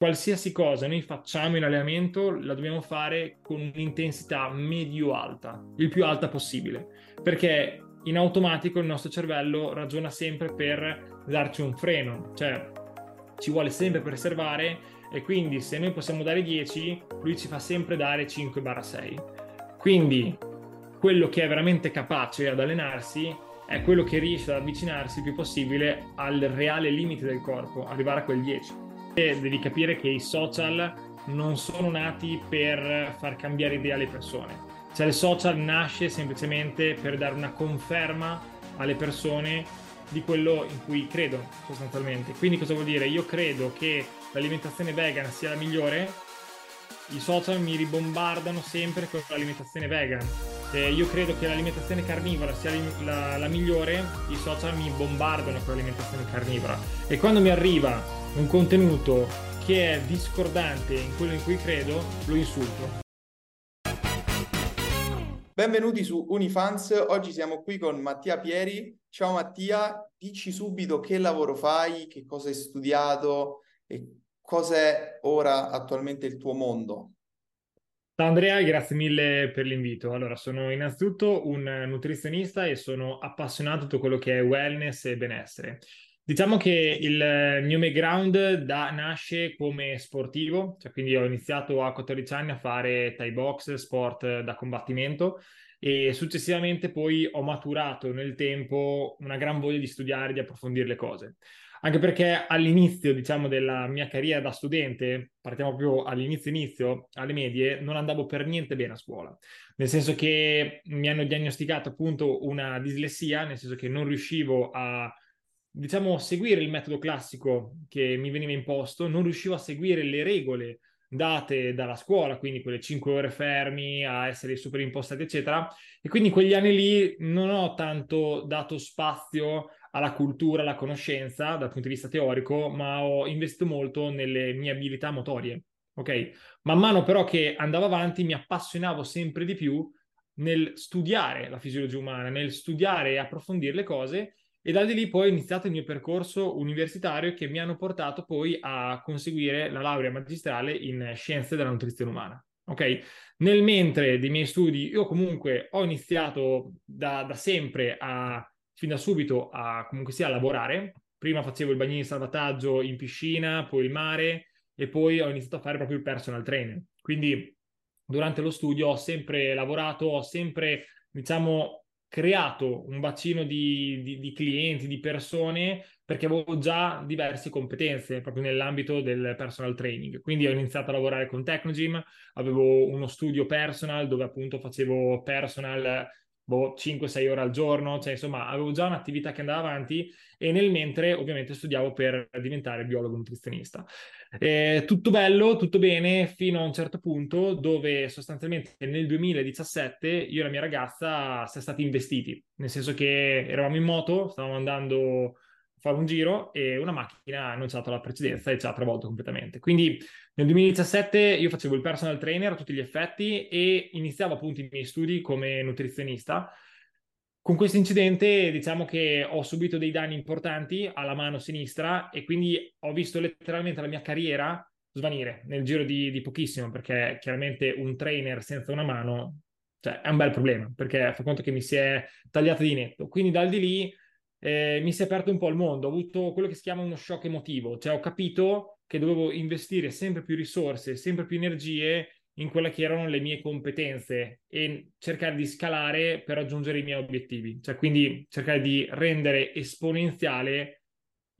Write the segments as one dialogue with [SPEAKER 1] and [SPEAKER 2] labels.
[SPEAKER 1] qualsiasi cosa noi facciamo in allenamento la dobbiamo fare con un'intensità medio-alta, il più alta possibile, perché in automatico il nostro cervello ragiona sempre per darci un freno, cioè ci vuole sempre preservare e quindi se noi possiamo dare 10, lui ci fa sempre dare 5-6. Quindi quello che è veramente capace ad allenarsi è quello che riesce ad avvicinarsi il più possibile al reale limite del corpo, arrivare a quel 10 devi capire che i social non sono nati per far cambiare idea alle persone. Cioè il social nasce semplicemente per dare una conferma alle persone di quello in cui credo sostanzialmente. Quindi cosa vuol dire? Io credo che l'alimentazione vegan sia la migliore, i social mi ribombardano sempre con l'alimentazione vegan. Eh, io credo che l'alimentazione carnivora sia la, la, migliore, i social mi bombardano con l'alimentazione carnivora. E quando mi arriva un contenuto che è discordante in quello in cui credo, lo insulto.
[SPEAKER 2] Benvenuti su Unifans, oggi siamo qui con Mattia Pieri. Ciao Mattia, dici subito che lavoro fai, che cosa hai studiato e cos'è ora attualmente il tuo mondo.
[SPEAKER 1] Ciao Andrea, grazie mille per l'invito. Allora, sono innanzitutto un nutrizionista e sono appassionato di tutto quello che è wellness e benessere. Diciamo che il mio background da, nasce come sportivo, cioè quindi ho iniziato a 14 anni a fare Thai box, sport da combattimento e successivamente poi ho maturato nel tempo una gran voglia di studiare, di approfondire le cose. Anche perché all'inizio, diciamo, della mia carriera da studente, partiamo proprio all'inizio inizio, alle medie, non andavo per niente bene a scuola. Nel senso che mi hanno diagnosticato appunto una dislessia, nel senso che non riuscivo a diciamo, seguire il metodo classico che mi veniva imposto, non riuscivo a seguire le regole date dalla scuola, quindi quelle 5 ore fermi a essere super impostati, eccetera. E quindi in quegli anni lì non ho tanto dato spazio alla cultura, alla conoscenza dal punto di vista teorico, ma ho investito molto nelle mie abilità motorie. Ok? Man mano però che andavo avanti mi appassionavo sempre di più nel studiare la fisiologia umana, nel studiare e approfondire le cose e da lì poi ho iniziato il mio percorso universitario che mi hanno portato poi a conseguire la laurea magistrale in scienze della nutrizione umana. Ok? Nel mentre dei miei studi, io comunque ho iniziato da, da sempre a, fin da subito a comunque sia a lavorare. Prima facevo il bagnino di salvataggio in piscina, poi il mare e poi ho iniziato a fare proprio il personal trainer. Quindi durante lo studio ho sempre lavorato, ho sempre, diciamo, creato un bacino di, di, di, clienti, di persone, perché avevo già diverse competenze proprio nell'ambito del personal training. Quindi ho iniziato a lavorare con Technogym, avevo uno studio personal dove appunto facevo personal boh, 5-6 ore al giorno, cioè insomma avevo già un'attività che andava avanti e nel mentre ovviamente studiavo per diventare biologo nutrizionista. Eh, tutto bello, tutto bene fino a un certo punto dove sostanzialmente nel 2017 io e la mia ragazza siamo stati investiti, nel senso che eravamo in moto, stavamo andando fare un giro e una macchina ha dato la precedenza e ci ha travolto completamente. Quindi nel 2017 io facevo il personal trainer a tutti gli effetti e iniziavo appunto i miei studi come nutrizionista. Con questo incidente diciamo che ho subito dei danni importanti alla mano sinistra e quindi ho visto letteralmente la mia carriera svanire nel giro di, di pochissimo perché chiaramente un trainer senza una mano cioè, è un bel problema perché fa conto che mi si è tagliata di netto. Quindi dal di lì eh, mi si è aperto un po' il mondo, ho avuto quello che si chiama uno shock emotivo, cioè ho capito che dovevo investire sempre più risorse, sempre più energie in quelle che erano le mie competenze e cercare di scalare per raggiungere i miei obiettivi, cioè quindi cercare di rendere esponenziale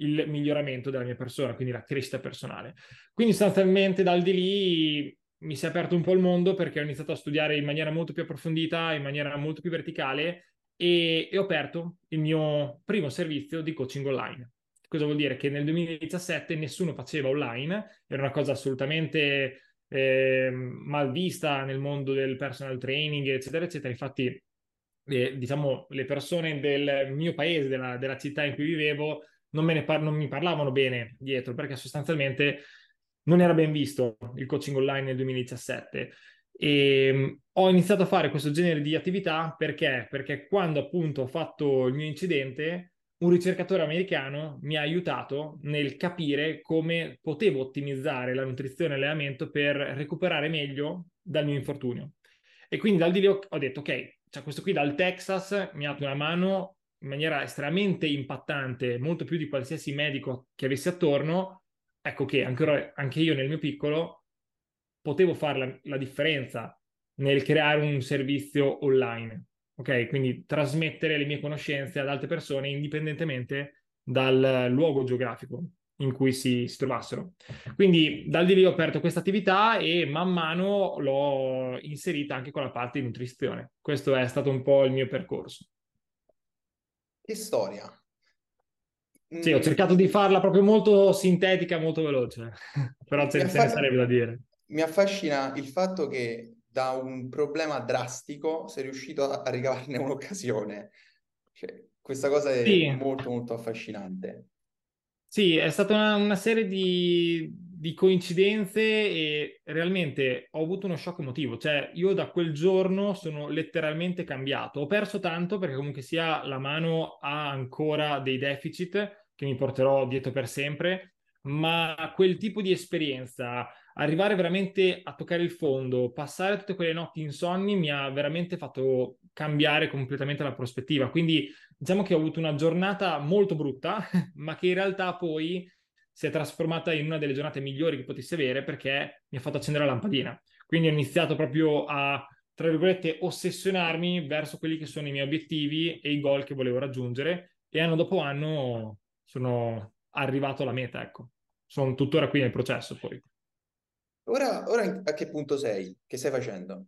[SPEAKER 1] il miglioramento della mia persona, quindi la crescita personale. Quindi sostanzialmente dal di lì mi si è aperto un po' il mondo perché ho iniziato a studiare in maniera molto più approfondita, in maniera molto più verticale e, e ho aperto il mio primo servizio di coaching online. Cosa vuol dire? Che nel 2017 nessuno faceva online, era una cosa assolutamente eh, mal vista nel mondo del personal training, eccetera, eccetera. Infatti, eh, diciamo, le persone del mio paese, della, della città in cui vivevo, non, me ne par- non mi parlavano bene dietro, perché sostanzialmente non era ben visto il coaching online nel 2017. E ehm, ho iniziato a fare questo genere di attività perché? Perché quando appunto ho fatto il mio incidente un ricercatore americano mi ha aiutato nel capire come potevo ottimizzare la nutrizione e l'allenamento per recuperare meglio dal mio infortunio. E quindi dal di lì ho detto, ok, cioè questo qui dal Texas mi ha dato una mano in maniera estremamente impattante, molto più di qualsiasi medico che avessi attorno, ecco che anche, anche io nel mio piccolo potevo fare la, la differenza nel creare un servizio online ok? Quindi trasmettere le mie conoscenze ad altre persone indipendentemente dal luogo geografico in cui si, si trovassero. Quindi dal di lì ho aperto questa attività e man mano l'ho inserita anche con la parte di nutrizione. Questo è stato un po' il mio percorso.
[SPEAKER 2] Che storia.
[SPEAKER 1] Sì, ho mm. cercato di farla proprio molto sintetica, molto veloce, però ce, ne sarebbe da dire.
[SPEAKER 2] Mi affascina il fatto che da un problema drastico sei riuscito a, a ricavarne un'occasione. Cioè, questa cosa è sì. molto molto affascinante.
[SPEAKER 1] Sì, è stata una, una serie di, di, coincidenze e realmente ho avuto uno shock emotivo. Cioè, io da quel giorno sono letteralmente cambiato. Ho perso tanto perché comunque sia la mano ha ancora dei deficit che mi porterò dietro per sempre, ma quel tipo di esperienza arrivare veramente a toccare il fondo, passare tutte quelle notti insonni mi ha veramente fatto cambiare completamente la prospettiva. Quindi diciamo che ho avuto una giornata molto brutta, ma che in realtà poi si è trasformata in una delle giornate migliori che potessi avere perché mi ha fatto accendere la lampadina. Quindi ho iniziato proprio a, tra virgolette, ossessionarmi verso quelli che sono i miei obiettivi e i goal che volevo raggiungere e anno dopo anno sono arrivato alla meta, ecco. Sono tuttora qui nel processo poi.
[SPEAKER 2] Ora, ora a che punto sei? Che stai facendo?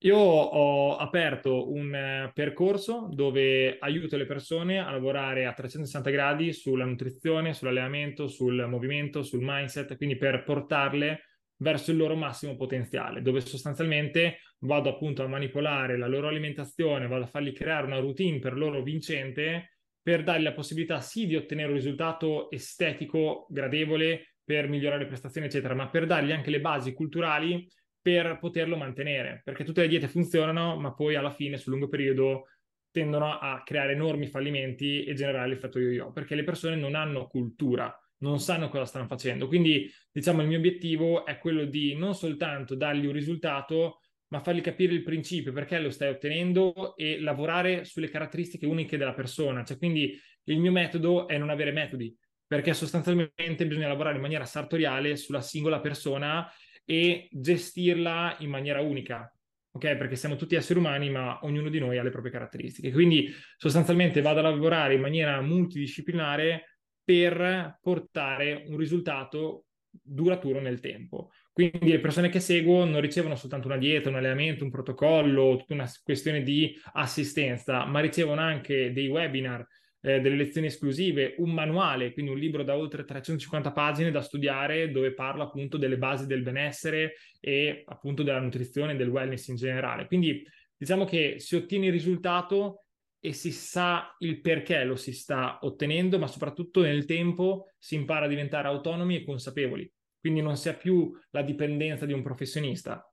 [SPEAKER 1] Io ho aperto un eh, percorso dove aiuto le persone a lavorare a 360 gradi sulla nutrizione, sull'allenamento, sul movimento, sul mindset, quindi per portarle verso il loro massimo potenziale, dove sostanzialmente vado appunto a manipolare la loro alimentazione, vado a fargli creare una routine per loro vincente per dargli la possibilità sì di ottenere un risultato estetico gradevole, per migliorare le prestazioni, eccetera, ma per dargli anche le basi culturali per poterlo mantenere, perché tutte le diete funzionano, ma poi alla fine sul lungo periodo tendono a creare enormi fallimenti e generare l'effetto yo-yo, perché le persone non hanno cultura, non sanno cosa stanno facendo. Quindi, diciamo, il mio obiettivo è quello di non soltanto dargli un risultato, ma fargli capire il principio, perché lo stai ottenendo e lavorare sulle caratteristiche uniche della persona. Cioè, quindi il mio metodo è non avere metodi, perché sostanzialmente bisogna lavorare in maniera sartoriale sulla singola persona e gestirla in maniera unica. Ok, perché siamo tutti esseri umani, ma ognuno di noi ha le proprie caratteristiche. Quindi sostanzialmente vado a lavorare in maniera multidisciplinare per portare un risultato duraturo nel tempo. Quindi le persone che seguo non ricevono soltanto una dieta, un allenamento, un protocollo, tutta una questione di assistenza, ma ricevono anche dei webinar, eh, delle lezioni esclusive, un manuale, quindi un libro da oltre 350 pagine da studiare dove parla appunto delle basi del benessere e appunto della nutrizione e del wellness in generale. Quindi diciamo che si ottiene il risultato e si sa il perché lo si sta ottenendo, ma soprattutto nel tempo si impara a diventare autonomi e consapevoli. Quindi non si ha più la dipendenza di un professionista.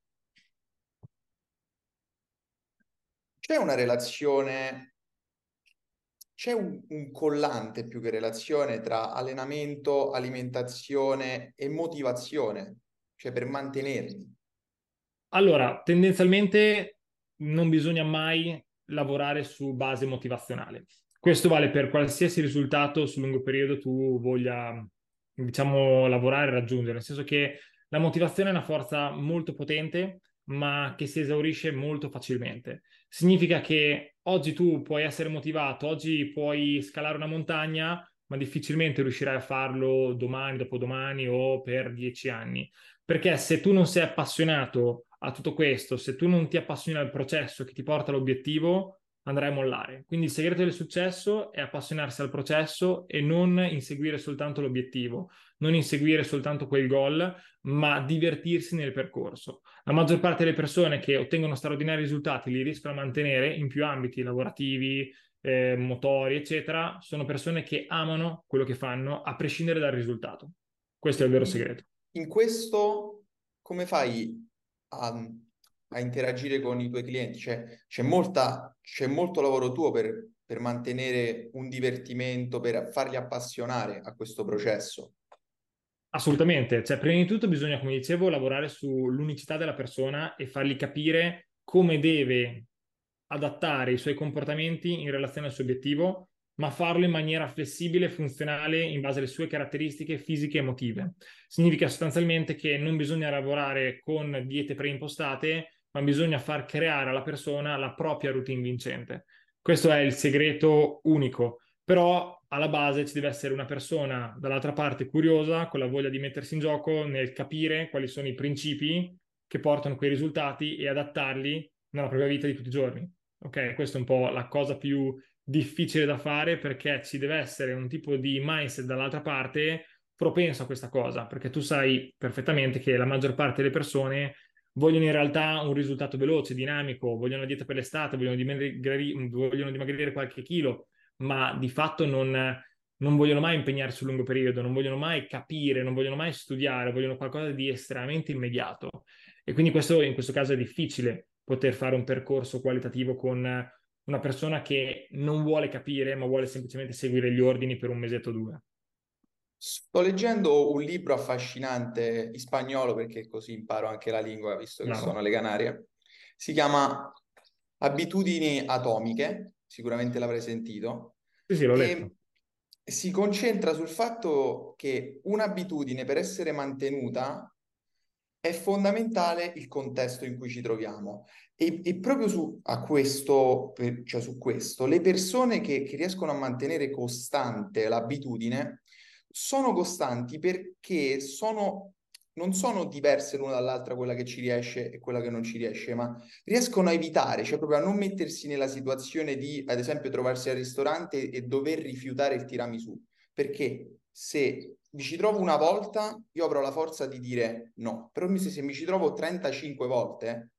[SPEAKER 2] C'è una relazione c'è un, un, collante più che relazione tra allenamento, alimentazione e motivazione, cioè per mantenerli?
[SPEAKER 1] Allora, tendenzialmente non bisogna mai lavorare su base motivazionale. Questo vale per qualsiasi risultato sul lungo periodo tu voglia, diciamo, lavorare e raggiungere, nel senso che la motivazione è una forza molto potente, ma che si esaurisce molto facilmente. Significa che oggi tu puoi essere motivato, oggi puoi scalare una montagna, ma difficilmente riuscirai a farlo domani, dopodomani o per dieci anni. Perché se tu non sei appassionato a tutto questo, se tu non ti appassioni al processo che ti porta all'obiettivo, andrai a mollare. Quindi il segreto del successo è appassionarsi al processo e non inseguire soltanto l'obiettivo, non inseguire soltanto quel goal, ma divertirsi nel percorso. La maggior parte delle persone che ottengono straordinari risultati li riescono a mantenere in più ambiti lavorativi, eh, motori, eccetera, sono persone che amano quello che fanno a prescindere dal risultato. Questo è il vero segreto.
[SPEAKER 2] In questo, come fai a a interagire con i tuoi clienti, cioè c'è, molta, c'è molto lavoro tuo per per mantenere un divertimento, per farli appassionare a questo processo?
[SPEAKER 1] Assolutamente, cioè prima di tutto bisogna, come dicevo, lavorare sull'unicità della persona e fargli capire come deve adattare i suoi comportamenti in relazione al suo obiettivo, ma farlo in maniera flessibile e funzionale in base alle sue caratteristiche fisiche e emotive. Significa sostanzialmente che non bisogna lavorare con diete preimpostate, ma bisogna far creare alla persona la propria routine vincente. Questo è il segreto unico, però alla base ci deve essere una persona dall'altra parte curiosa, con la voglia di mettersi in gioco nel capire quali sono i principi che portano quei risultati e adattarli nella propria vita di tutti i giorni. Ok, questa è un po' la cosa più difficile da fare perché ci deve essere un tipo di mindset dall'altra parte propenso a questa cosa, perché tu sai perfettamente che la maggior parte delle persone vogliono in realtà un risultato veloce, dinamico, vogliono una dieta per l'estate, vogliono dimagrire, vogliono dimagrire qualche chilo, ma di fatto non, non vogliono mai impegnarsi sul lungo periodo, non vogliono mai capire, non vogliono mai studiare, vogliono qualcosa di estremamente immediato. E quindi questo in questo caso è difficile poter fare un percorso qualitativo con una persona che non vuole capire, ma vuole semplicemente seguire gli ordini per un mesetto o due.
[SPEAKER 2] Sto leggendo un libro affascinante in spagnolo perché così imparo anche la lingua, visto che no. sono alle Canarie. Si chiama Abitudini atomiche, sicuramente l'avrei sentito.
[SPEAKER 1] Sì, sì, l'ho letto.
[SPEAKER 2] Si concentra sul fatto che un'abitudine per essere mantenuta è fondamentale il contesto in cui ci troviamo. E, e proprio su, questo, per, cioè su questo, le persone che, che riescono a mantenere costante l'abitudine sono costanti perché sono, non sono diverse l'una dall'altra quella che ci riesce e quella che non ci riesce, ma riescono a evitare, cioè proprio a non mettersi nella situazione di, ad esempio, trovarsi al ristorante e dover rifiutare il tiramisù. Perché se mi ci trovo una volta, io avrò la forza di dire no. Però se mi ci trovo 35 volte,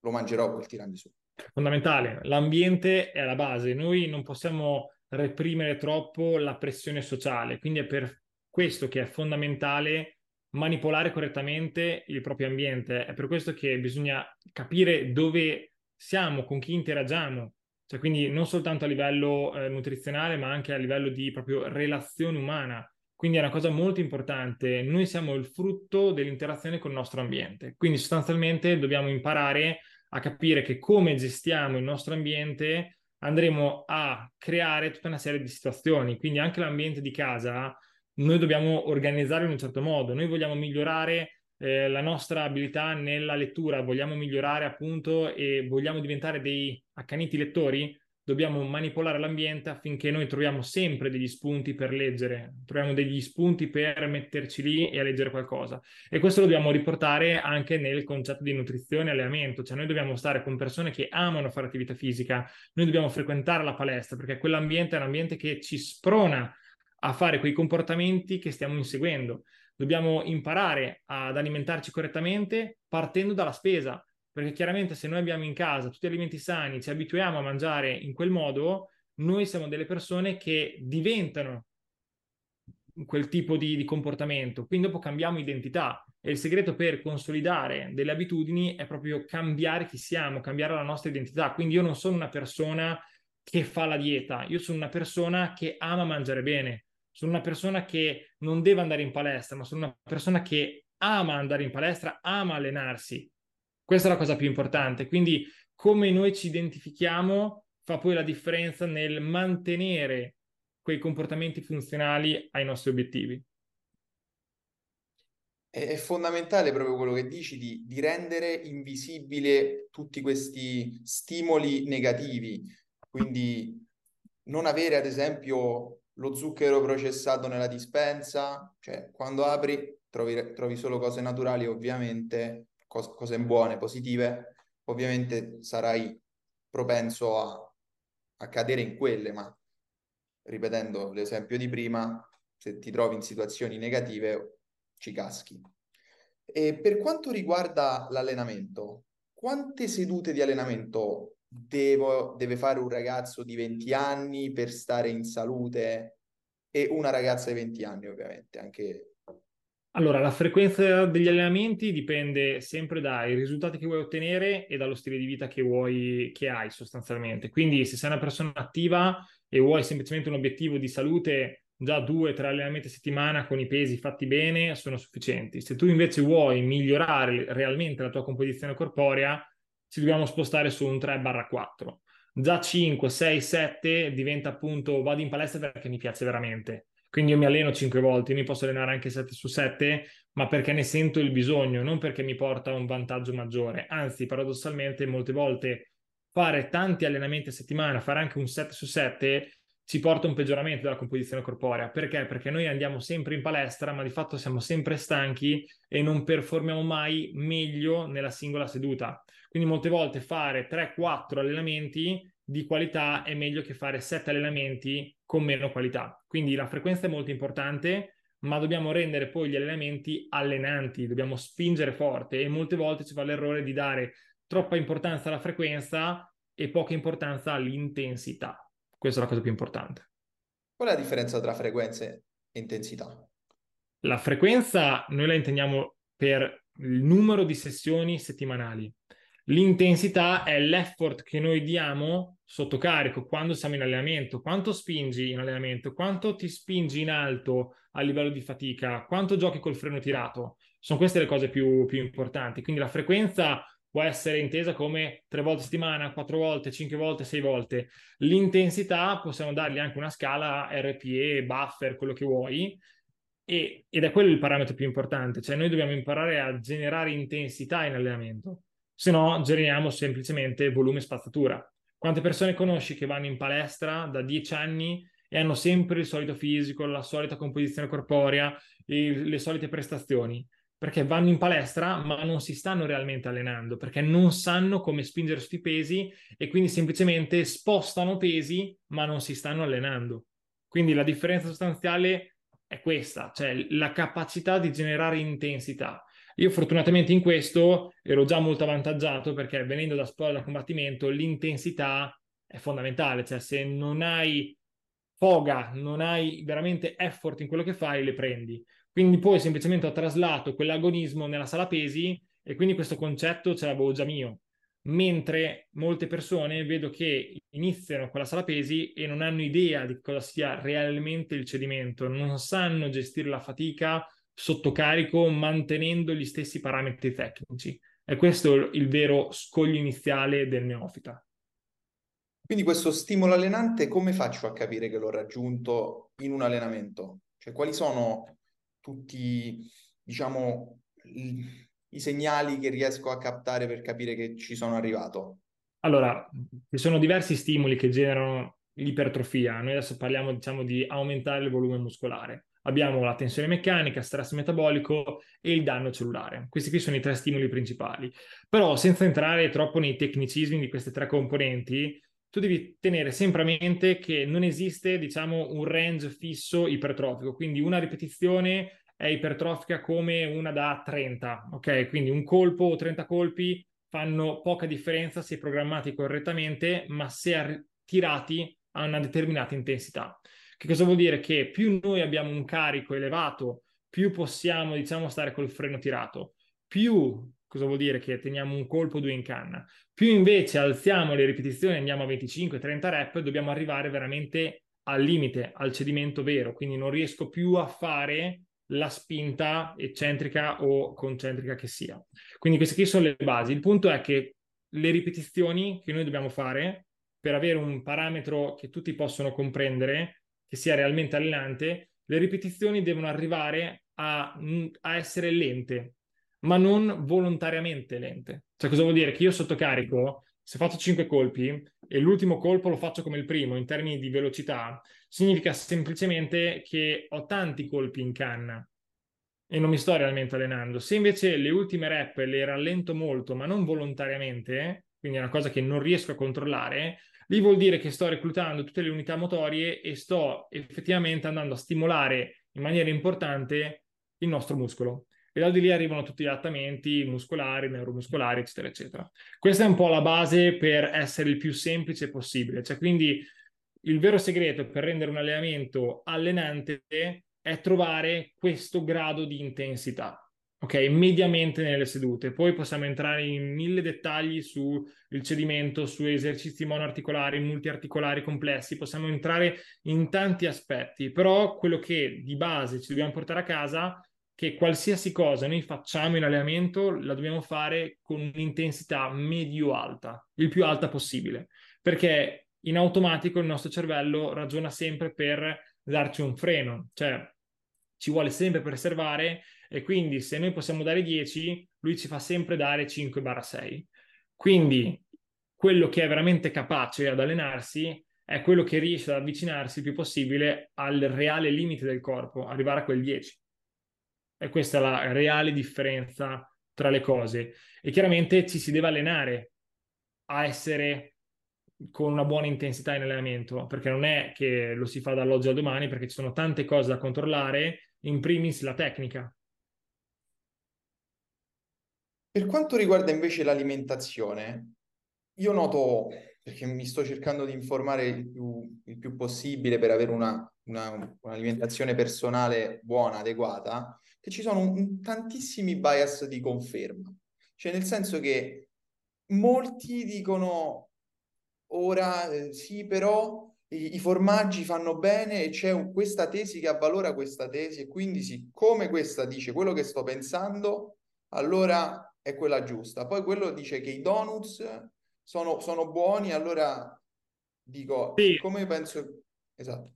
[SPEAKER 2] lo mangerò quel tiramisù.
[SPEAKER 1] Fondamentale, l'ambiente è la base. Noi non possiamo reprimere troppo la pressione sociale. Quindi è per questo che è fondamentale manipolare correttamente il proprio ambiente. È per questo che bisogna capire dove siamo, con chi interagiamo. Cioè, quindi non soltanto a livello eh, nutrizionale, ma anche a livello di proprio relazione umana. Quindi è una cosa molto importante. Noi siamo il frutto dell'interazione con il nostro ambiente. Quindi sostanzialmente dobbiamo imparare a capire che come gestiamo il nostro ambiente andremo a creare tutta una serie di situazioni. Quindi anche l'ambiente di casa noi dobbiamo organizzarlo in un certo modo. Noi vogliamo migliorare eh, la nostra abilità nella lettura, vogliamo migliorare appunto e vogliamo diventare dei accaniti lettori dobbiamo manipolare l'ambiente affinché noi troviamo sempre degli spunti per leggere, troviamo degli spunti per metterci lì e a leggere qualcosa. E questo lo dobbiamo riportare anche nel concetto di nutrizione e allenamento, cioè noi dobbiamo stare con persone che amano fare attività fisica, noi dobbiamo frequentare la palestra perché quell'ambiente è un ambiente che ci sprona a fare quei comportamenti che stiamo inseguendo. Dobbiamo imparare ad alimentarci correttamente partendo dalla spesa, perché chiaramente se noi abbiamo in casa tutti alimenti sani, ci abituiamo a mangiare in quel modo, noi siamo delle persone che diventano quel tipo di, di comportamento, quindi dopo cambiamo identità. E il segreto per consolidare delle abitudini è proprio cambiare chi siamo, cambiare la nostra identità. Quindi io non sono una persona che fa la dieta, io sono una persona che ama mangiare bene, sono una persona che non deve andare in palestra, ma sono una persona che ama andare in palestra, ama allenarsi questa è la cosa più importante. Quindi come noi ci identifichiamo fa poi la differenza nel mantenere quei comportamenti funzionali ai nostri obiettivi.
[SPEAKER 2] È fondamentale proprio quello che dici di, di rendere invisibile tutti questi stimoli negativi. Quindi non avere, ad esempio, lo zucchero processato nella dispensa, cioè quando apri trovi, trovi solo cose naturali, ovviamente cos- cose buone, positive, ovviamente sarai propenso a, a cadere in quelle, ma ripetendo l'esempio di prima, se ti trovi in situazioni negative ci caschi. E per quanto riguarda l'allenamento, quante sedute di allenamento devo, deve fare un ragazzo di 20 anni per stare in salute e una ragazza di 20 anni, ovviamente, anche
[SPEAKER 1] Allora, la frequenza degli allenamenti dipende sempre dai risultati che vuoi ottenere e dallo stile di vita che vuoi, che hai sostanzialmente. Quindi, se sei una persona attiva e vuoi semplicemente un obiettivo di salute, già due, tre allenamenti a settimana con i pesi fatti bene sono sufficienti. Se tu invece vuoi migliorare realmente la tua composizione corporea, ci dobbiamo spostare su un 3-4. Già 5, 6, 7 diventa appunto vado in palestra perché mi piace veramente quindi io mi alleno 5 volte, mi posso allenare anche 7 su 7, ma perché ne sento il bisogno, non perché mi porta un vantaggio maggiore. Anzi, paradossalmente, molte volte fare tanti allenamenti a settimana, fare anche un 7 su 7, ci porta un peggioramento della composizione corporea. Perché? Perché noi andiamo sempre in palestra, ma di fatto siamo sempre stanchi e non performiamo mai meglio nella singola seduta. Quindi molte volte fare 3-4 allenamenti di qualità è meglio che fare 7 allenamenti con meno qualità. Quindi la frequenza è molto importante, ma dobbiamo rendere poi gli allenamenti allenanti, dobbiamo spingere forte e molte volte ci fa l'errore di dare troppa importanza alla frequenza e poca importanza all'intensità. Questa è la cosa più importante.
[SPEAKER 2] Qual è la differenza tra frequenza e intensità?
[SPEAKER 1] La frequenza noi la intendiamo per il numero di sessioni settimanali. L'intensità è l'effort che noi diamo sotto carico quando siamo in allenamento, quanto spingi in allenamento, quanto ti spingi in alto a livello di fatica, quanto giochi col freno tirato. Sono queste le cose più, più importanti. Quindi la frequenza può essere intesa come tre volte a settimana, quattro volte, cinque volte, sei volte. L'intensità possiamo dargli anche una scala RPE, buffer, quello che vuoi. E, ed è quello il parametro più importante, cioè noi dobbiamo imparare a generare intensità in allenamento se no generiamo semplicemente volume e spazzatura. Quante persone conosci che vanno in palestra da dieci anni e hanno sempre il solito fisico, la solita composizione corporea, le solite prestazioni? Perché vanno in palestra ma non si stanno realmente allenando, perché non sanno come spingere sui pesi e quindi semplicemente spostano pesi ma non si stanno allenando. Quindi la differenza sostanziale è questa, cioè la capacità di generare intensità. Io fortunatamente in questo ero già molto avvantaggiato perché venendo da sport da combattimento l'intensità è fondamentale, cioè se non hai foga, non hai veramente effort in quello che fai, le prendi. Quindi poi semplicemente ho traslato quell'agonismo nella sala pesi e quindi questo concetto ce l'avevo già mio. Mentre molte persone vedo che iniziano con la sala pesi e non hanno idea di cosa sia realmente il cedimento, non sanno gestire la fatica, sotto carico mantenendo gli stessi parametri tecnici. E questo è il vero scoglio iniziale del neofita.
[SPEAKER 2] Quindi questo stimolo allenante come faccio a capire che l'ho raggiunto in un allenamento? Cioè quali sono tutti, diciamo, i, segnali che riesco a captare per capire che ci sono arrivato?
[SPEAKER 1] Allora, ci sono diversi stimoli che generano l'ipertrofia. Noi adesso parliamo, diciamo, di aumentare il volume muscolare abbiamo la tensione meccanica, stress metabolico e il danno cellulare. Questi qui sono i tre stimoli principali. Però senza entrare troppo nei tecnicismi di queste tre componenti, tu devi tenere sempre a mente che non esiste, diciamo, un range fisso ipertrofico, quindi una ripetizione è ipertrofica come una da 30, ok? Quindi un colpo o 30 colpi fanno poca differenza se programmati correttamente, ma se tirati a una determinata intensità. Che cosa vuol dire? Che più noi abbiamo un carico elevato, più possiamo, diciamo, stare col freno tirato. Più, cosa vuol dire? Che teniamo un colpo due in canna. Più invece alziamo le ripetizioni andiamo a 25-30 rep, dobbiamo arrivare veramente al limite, al cedimento vero. Quindi non riesco più a fare la spinta eccentrica o concentrica che sia. Quindi queste qui sono le basi. Il punto è che le ripetizioni che noi dobbiamo fare per avere un parametro che tutti possono comprendere che sia realmente allenante, le ripetizioni devono arrivare a, a essere lente, ma non volontariamente lente. Cioè, cosa vuol dire? Che io sotto carico, se faccio 5 colpi e l'ultimo colpo lo faccio come il primo in termini di velocità, significa semplicemente che ho tanti colpi in canna e non mi sto realmente allenando. Se invece le ultime rep le rallento molto, ma non volontariamente, quindi è una cosa che non riesco a controllare, Lì vuol dire che sto reclutando tutte le unità motorie e sto effettivamente andando a stimolare in maniera importante il nostro muscolo. E da di lì arrivano tutti gli adattamenti muscolari, neuromuscolari, eccetera, eccetera. Questa è un po' la base per essere il più semplice possibile. Cioè, quindi il vero segreto per rendere un allenamento allenante è trovare questo grado di intensità ok, mediamente nelle sedute. Poi possiamo entrare in mille dettagli sul cedimento, su esercizi monoarticolari, multiarticolari complessi, possiamo entrare in tanti aspetti, però quello che di base ci dobbiamo portare a casa è che qualsiasi cosa noi facciamo in allenamento la dobbiamo fare con un'intensità medio-alta, il più alta possibile, perché in automatico il nostro cervello ragiona sempre per darci un freno, cioè ci vuole sempre preservare e quindi se noi possiamo dare 10, lui ci fa sempre dare 5-6. Quindi quello che è veramente capace ad allenarsi è quello che riesce ad avvicinarsi il più possibile al reale limite del corpo, arrivare a quel 10. E questa è la reale differenza tra le cose. E chiaramente ci si deve allenare a essere con una buona intensità in allenamento, perché non è che lo si fa dall'oggi al domani, perché ci sono tante cose da controllare, in primis la tecnica.
[SPEAKER 2] Per quanto riguarda invece l'alimentazione, io noto, perché mi sto cercando di informare il più, il più possibile per avere una, una, un'alimentazione personale buona, adeguata, che ci sono un, tantissimi bias di conferma. Cioè nel senso che molti dicono ora eh, sì, però i, i, formaggi fanno bene e c'è un, questa tesi che avvalora questa tesi e quindi siccome questa dice quello che sto pensando, allora è quella giusta. Poi quello dice che i donuts sono, sono buoni, allora dico, sì. come penso... Esatto.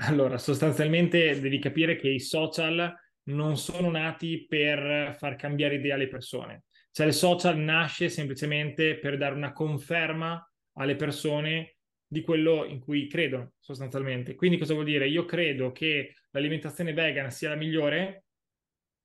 [SPEAKER 1] Allora, sostanzialmente devi capire che i social non sono nati per far cambiare idea alle persone. Cioè il social nasce semplicemente per dare una conferma alle persone di quello in cui credono, sostanzialmente. Quindi cosa vuol dire? Io credo che l'alimentazione vegan sia la migliore,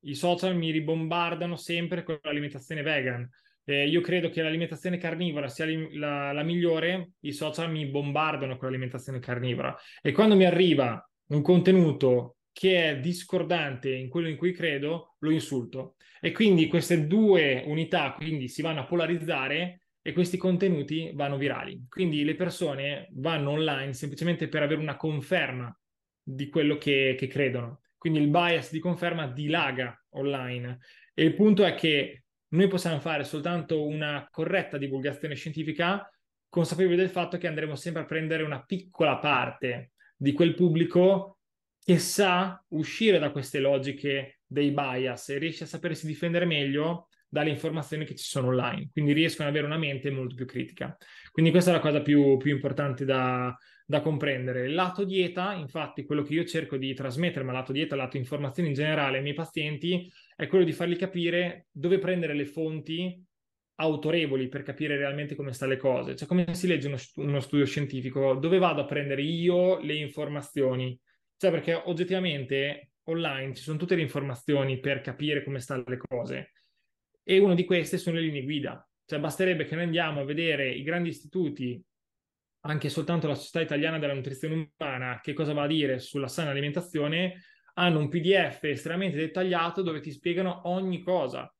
[SPEAKER 1] i social mi ribombardano sempre con l'alimentazione vegan. Eh, io credo che l'alimentazione carnivora sia la, la, migliore, i social mi bombardano con l'alimentazione carnivora. E quando mi arriva un contenuto che è discordante in quello in cui credo, lo insulto. E quindi queste due unità quindi si vanno a polarizzare e questi contenuti vanno virali. Quindi le persone vanno online semplicemente per avere una conferma di quello che, che credono. Quindi il bias di conferma dilaga online. E il punto è che noi possiamo fare soltanto una corretta divulgazione scientifica, consapevoli del fatto che andremo sempre a prendere una piccola parte di quel pubblico che sa uscire da queste logiche dei bias e riesce a sapersi difendere meglio dalle informazioni che ci sono online. Quindi riescono ad avere una mente molto più critica. Quindi questa è la cosa più, più importante da, da comprendere. Il lato dieta, infatti, quello che io cerco di trasmettere, ma lato dieta, lato informazioni in generale ai miei pazienti, è quello di fargli capire dove prendere le fonti autorevoli per capire realmente come stanno le cose. Cioè, come si legge uno, uno studio scientifico? Dove vado a prendere io le informazioni? Cioè, perché oggettivamente online ci sono tutte le informazioni per capire come stanno le cose. E una di queste sono le linee guida. Cioè, basterebbe che noi andiamo a vedere i grandi istituti anche soltanto la Società Italiana della Nutrizione Umana, che cosa va a dire sulla sana alimentazione, hanno un PDF estremamente dettagliato dove ti spiegano ogni cosa.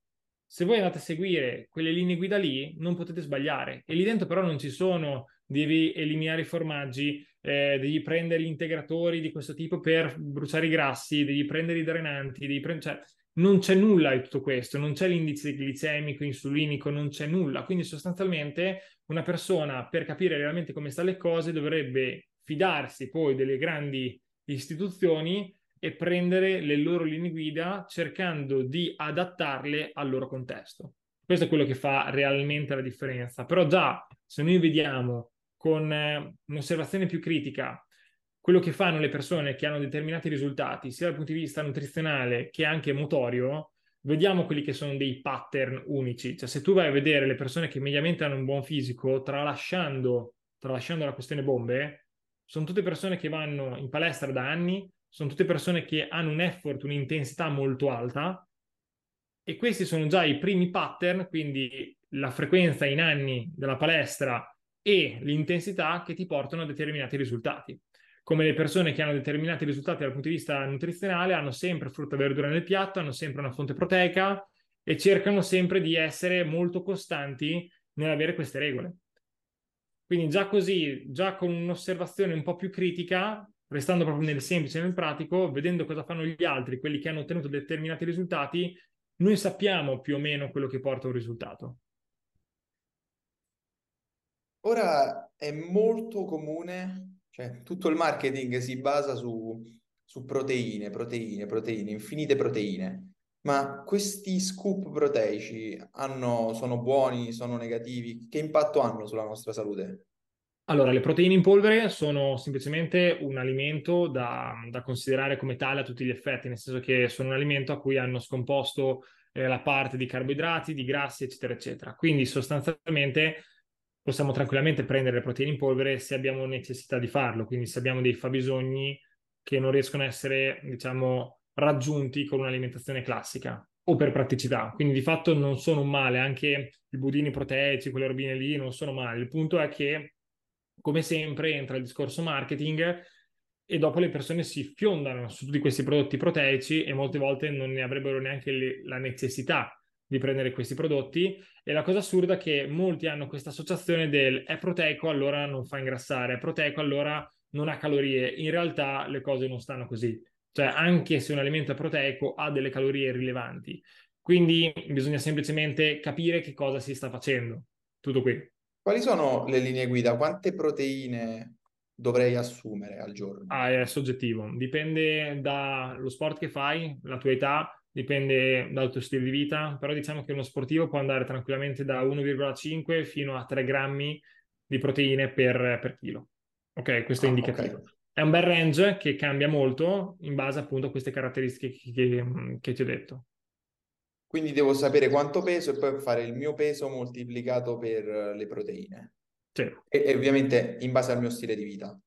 [SPEAKER 1] Se voi andate a seguire quelle linee guida lì, non potete sbagliare. E lì dentro però non ci sono, devi eliminare i formaggi, eh, devi prendere gli integratori di questo tipo per bruciare i grassi, devi prendere i drenanti, devi prendere... Cioè, non c'è nulla di tutto questo, non c'è l'indice glicemico, insulinico, non c'è nulla. Quindi sostanzialmente una persona per capire realmente come stanno le cose dovrebbe fidarsi poi delle grandi istituzioni e prendere le loro linee guida cercando di adattarle al loro contesto. Questo è quello che fa realmente la differenza. Però già se noi vediamo con eh, un'osservazione più critica quello che fanno le persone che hanno determinati risultati, sia dal punto di vista nutrizionale che anche motorio, vediamo quelli che sono dei pattern unici. Cioè, se tu vai a vedere le persone che mediamente hanno un buon fisico, tralasciando, tralasciando la questione bombe, sono tutte persone che vanno in palestra da anni, sono tutte persone che hanno un effort, un'intensità molto alta, e questi sono già i primi pattern, quindi la frequenza in anni della palestra e l'intensità che ti portano a determinati risultati come le persone che hanno determinati risultati dal punto di vista nutrizionale hanno sempre frutta e verdura nel piatto, hanno sempre una fonte proteica e cercano sempre di essere molto costanti nell'avere queste regole. Quindi già così, già con un'osservazione un po' più critica, restando proprio nel semplice e nel pratico, vedendo cosa fanno gli altri, quelli che hanno ottenuto determinati risultati, noi sappiamo più o meno quello che porta a un risultato.
[SPEAKER 2] Ora è molto comune, cioè tutto il marketing si basa su, su proteine, proteine, proteine, infinite proteine. Ma questi scoop proteici hanno, sono buoni, sono negativi? Che impatto hanno sulla nostra salute?
[SPEAKER 1] Allora, le proteine in polvere sono semplicemente un alimento da, da, considerare come tale a tutti gli effetti, nel senso che sono un alimento a cui hanno scomposto eh, la parte di carboidrati, di grassi, eccetera, eccetera. Quindi sostanzialmente possiamo tranquillamente prendere le proteine in polvere se abbiamo necessità di farlo, quindi se abbiamo dei fabbisogni che non riescono a essere, diciamo, raggiunti con un'alimentazione classica o per praticità. Quindi di fatto non sono male, anche i budini proteici, quelle robine lì non sono male. Il punto è che, come sempre, entra il discorso marketing e dopo le persone si fiondano su tutti questi prodotti proteici e molte volte non ne avrebbero neanche le, la necessità di prendere questi prodotti e la cosa assurda è che molti hanno questa associazione del è proteico allora non fa ingrassare, è proteico allora non ha calorie. In realtà le cose non stanno così. Cioè anche se un alimento è proteico ha delle calorie rilevanti. Quindi bisogna semplicemente capire che cosa si sta facendo. Tutto qui.
[SPEAKER 2] Quali sono le linee guida? Quante proteine dovrei assumere al giorno?
[SPEAKER 1] Ah, è soggettivo. Dipende dallo sport che fai, la tua età, dipende dal tuo stile di vita, però diciamo che uno sportivo può andare tranquillamente da 1,5 fino a 3 grammi di proteine per, per chilo. Ok, questo è ah, indicativo. Okay. È un bel range che cambia molto in base appunto a queste caratteristiche che, che, che ti ho detto.
[SPEAKER 2] Quindi devo sapere quanto peso e poi fare il mio peso moltiplicato per le proteine.
[SPEAKER 1] Sì.
[SPEAKER 2] E, e ovviamente in base al mio stile di vita.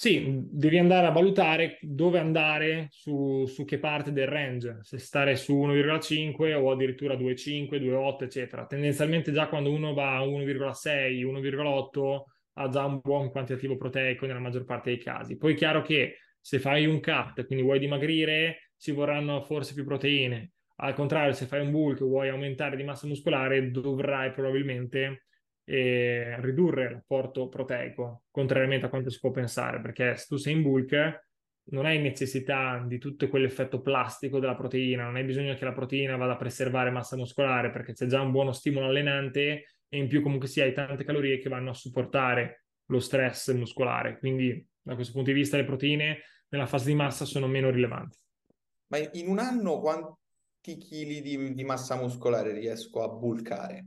[SPEAKER 1] Sì, devi andare a valutare dove andare su, su che parte del range, se stare su 1,5 o addirittura 2,5, 2,8, eccetera. Tendenzialmente già quando uno va a 1,6, 1,8 ha già un buon quantitativo proteico nella maggior parte dei casi. Poi è chiaro che se fai un cut, quindi vuoi dimagrire, ci vorranno forse più proteine. Al contrario, se fai un bulk e vuoi aumentare di massa muscolare, dovrai probabilmente e ridurre l'apporto proteico, contrariamente a quanto si può pensare, perché se tu sei in bulk non hai necessità di tutto quell'effetto plastico della proteina, non hai bisogno che la proteina vada a preservare massa muscolare perché c'è già un buono stimolo allenante e in più comunque sia hai tante calorie che vanno a supportare lo stress muscolare. Quindi da questo punto di vista le proteine nella fase di massa sono meno rilevanti.
[SPEAKER 2] Ma in un anno quanti chili di, di massa muscolare riesco a bulkare?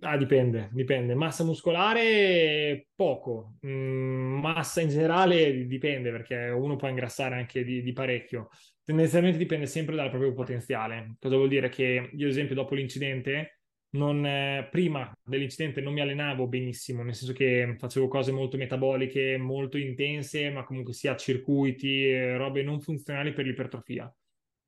[SPEAKER 1] Ah, dipende, dipende. Massa muscolare poco, mm, massa in generale dipende perché uno può ingrassare anche di, di, parecchio. Tendenzialmente dipende sempre dal proprio potenziale. Cosa vuol dire? Che io, ad esempio, dopo l'incidente, non, eh, prima dell'incidente non mi allenavo benissimo, nel senso che facevo cose molto metaboliche, molto intense, ma comunque sia circuiti, robe non funzionali per l'ipertrofia.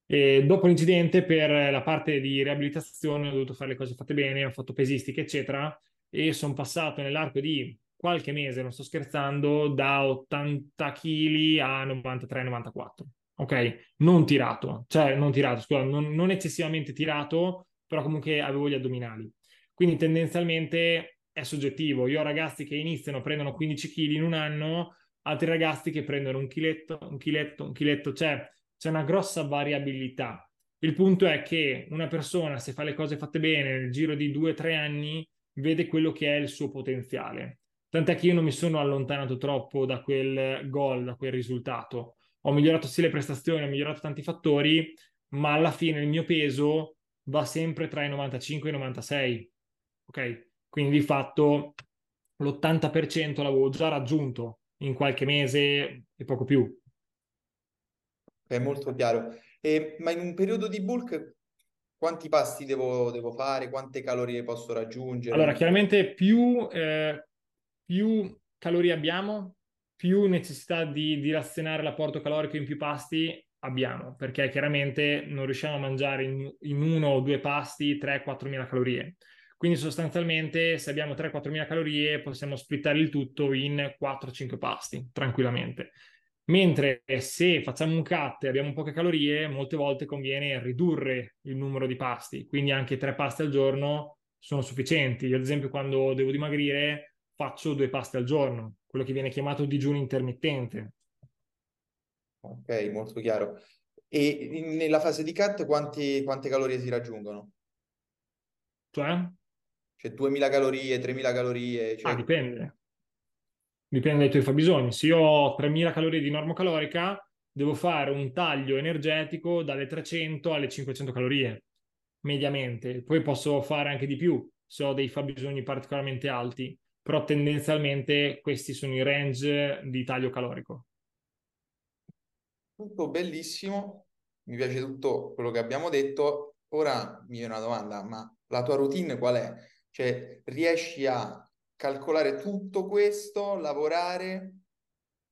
[SPEAKER 1] E dopo l'incidente, per la parte di riabilitazione, ho dovuto fare le cose fatte bene, ho fatto pesistica, eccetera, e sono passato nell'arco di qualche mese, non sto scherzando, da 80 kg a 93-94. Ok? Non tirato, cioè non tirato, scusa, non, non eccessivamente tirato, però comunque avevo gli addominali. Quindi tendenzialmente è soggettivo. Io ho ragazzi che iniziano, prendono 15 kg in un anno, altri ragazzi che prendono un chiletto, un chiletto, un chiletto, cioè c'è una grossa variabilità. Il punto è che una persona, se fa le cose fatte bene nel giro di due o tre anni, vede quello che è il suo potenziale. Tant'è che io non mi sono allontanato troppo da quel gol, da quel risultato. Ho migliorato sì le prestazioni, ho migliorato tanti fattori, ma alla fine il mio peso va sempre tra i 95 e i 96. Ok? Quindi di fatto l'80% l'avevo già raggiunto in qualche mese e poco più
[SPEAKER 2] è molto chiaro. E, ma in un periodo di bulk quanti pasti devo, devo fare? Quante calorie posso raggiungere?
[SPEAKER 1] Allora, chiaramente più, eh, più calorie abbiamo, più necessità di, di razionare l'apporto calorico in più pasti abbiamo, perché chiaramente non riusciamo a mangiare in, in uno o due pasti 3-4 mila calorie. Quindi sostanzialmente se abbiamo 3-4 mila calorie possiamo splittare il tutto in 4-5 pasti tranquillamente. Mentre se facciamo un cut e abbiamo poche calorie, molte volte conviene ridurre il numero di pasti, quindi anche tre pasti al giorno sono sufficienti. Io, ad esempio, quando devo dimagrire, faccio due pasti al giorno, quello che viene chiamato digiuno intermittente.
[SPEAKER 2] Ok, molto chiaro. E nella fase di cut quanti, quante calorie si raggiungono?
[SPEAKER 1] Cioè?
[SPEAKER 2] Cioè 2000 calorie, 3000 calorie? Cioè...
[SPEAKER 1] Ah, dipende. Dipende dai tuoi fabbisogni. Se io ho 3000 calorie di norma calorica, devo fare un taglio energetico dalle 300 alle 500 calorie, mediamente. Poi posso fare anche di più se ho dei fabbisogni particolarmente alti, però tendenzialmente questi sono i range di taglio calorico.
[SPEAKER 2] Tutto bellissimo, mi piace tutto quello che abbiamo detto. Ora mi viene una domanda, ma la tua routine qual è? Cioè, riesci a calcolare tutto questo, lavorare,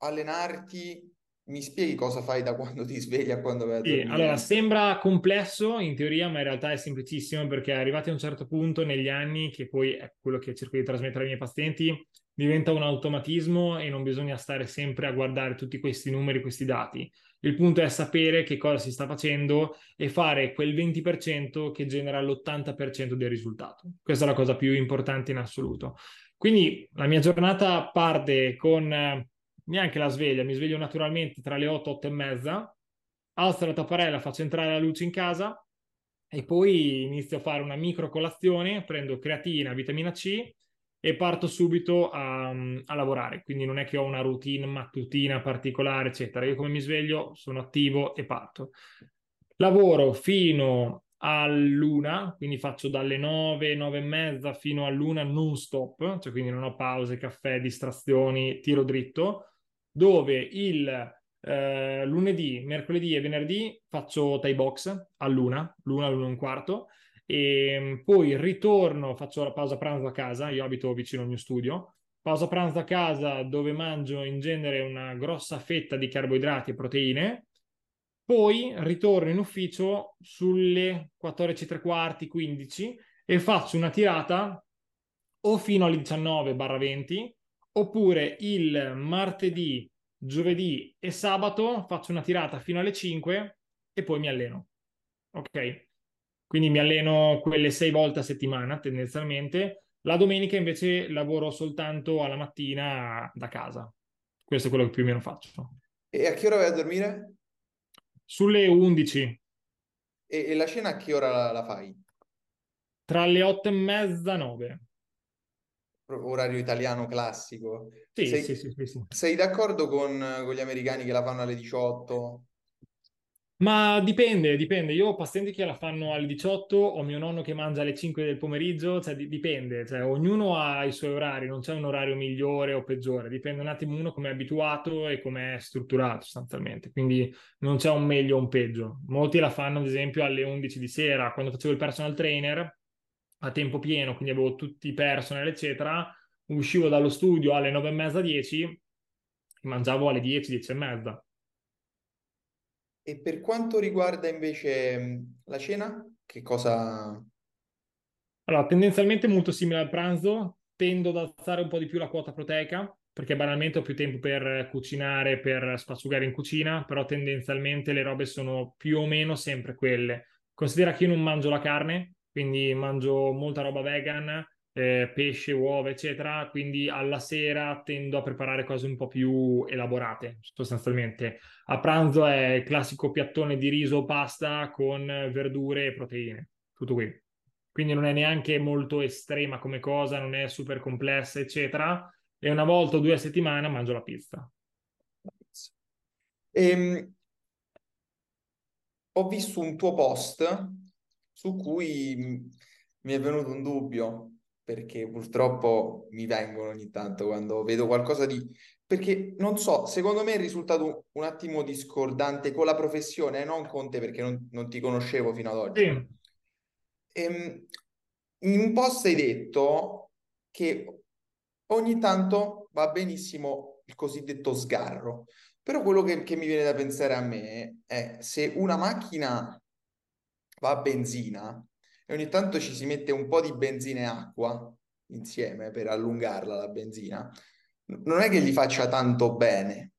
[SPEAKER 2] allenarti? Mi spieghi cosa fai da quando ti svegli a quando vai a dormire?
[SPEAKER 1] Sì, allora sembra complesso in teoria, ma in realtà è semplicissimo perché arrivati a un certo punto negli anni, che poi è quello che cerco di trasmettere ai miei pazienti, diventa un automatismo e non bisogna stare sempre a guardare tutti questi numeri, questi dati. Il punto è sapere che cosa si sta facendo e fare quel 20% che genera l'80% del risultato. Questa è la cosa più importante in assoluto. Quindi la mia giornata parte con eh, neanche la sveglia, mi sveglio naturalmente tra le 8 e 8 e mezza, alzo la tapparella, faccio entrare la luce in casa e poi inizio a fare una micro colazione, prendo creatina, vitamina C e parto subito a, a, lavorare. Quindi non è che ho una routine mattutina particolare, eccetera. Io come mi sveglio sono attivo e parto. Lavoro fino all'una, quindi faccio dalle 9, 9 e mezza fino all'una non stop, cioè quindi non ho pause, caffè, distrazioni, tiro dritto, dove il eh, lunedì, mercoledì e venerdì faccio Thai box all'una, l'una, l'una e un quarto, e ehm, poi ritorno, faccio la pausa pranzo a casa, io abito vicino al mio studio, pausa pranzo a casa dove mangio in genere una grossa fetta di carboidrati e proteine, poi ritorno in ufficio sulle 14 quarti, 15 e faccio una tirata o fino alle 19-20 oppure il martedì, giovedì e sabato faccio una tirata fino alle 5 e poi mi alleno. Ok? Quindi mi alleno quelle sei volte a settimana tendenzialmente. La domenica invece lavoro soltanto alla mattina da casa. Questo è quello che più o meno faccio.
[SPEAKER 2] E a che ora vai a dormire?
[SPEAKER 1] Sulle 11.
[SPEAKER 2] E, e la cena a che ora la, la fai?
[SPEAKER 1] Tra le 8 e mezza, 9
[SPEAKER 2] orario italiano classico.
[SPEAKER 1] Sì,
[SPEAKER 2] sei,
[SPEAKER 1] sì, sì,
[SPEAKER 2] sei d'accordo con, con, gli americani che la fanno alle 18?
[SPEAKER 1] Ma dipende, dipende. Io ho pazienti che la fanno alle 18, ho mio nonno che mangia alle 5 del pomeriggio, cioè dipende, cioè, ognuno ha i suoi orari, non c'è un orario migliore o peggiore, dipende un attimo uno come è abituato e come è strutturato sostanzialmente, quindi non c'è un meglio o un peggio. Molti la fanno ad esempio alle 11 di sera, quando facevo il personal trainer a tempo pieno, quindi avevo tutti i personal eccetera, uscivo dallo studio alle 9 e mezza, 10, mangiavo alle 10, 10 e mezza
[SPEAKER 2] e per quanto riguarda invece la cena, che cosa...
[SPEAKER 1] Allora, tendenzialmente molto simile al pranzo, tendo ad alzare un po' di più la quota proteica, perché banalmente ho più tempo per cucinare, per spazzucare in cucina, però tendenzialmente le robe sono più o meno sempre quelle. Considera che io non mangio la carne, quindi mangio molta roba vegan, eh, pesce, uova, eccetera. Quindi alla sera tendo a preparare cose un po' più elaborate, sostanzialmente. A pranzo è il classico piattone di riso o pasta con verdure e proteine, tutto qui. Quindi non è neanche molto estrema come cosa, non è super complessa, eccetera. E una volta o due a settimana mangio la pizza.
[SPEAKER 2] Ehm, ho visto un tuo post su cui mi è venuto un dubbio perché purtroppo mi vengono ogni tanto quando vedo qualcosa di... Perché non so, secondo me è risultato un attimo discordante con la professione, eh, non con te perché non, non ti conoscevo fino ad oggi. Sì. Ehm, in un post hai detto che ogni tanto va benissimo il cosiddetto sgarro, però quello che, che mi viene da pensare a me è se una macchina va a benzina, e ogni tanto ci si mette un po' di benzina e acqua insieme per allungarla la benzina, non è che gli faccia tanto bene.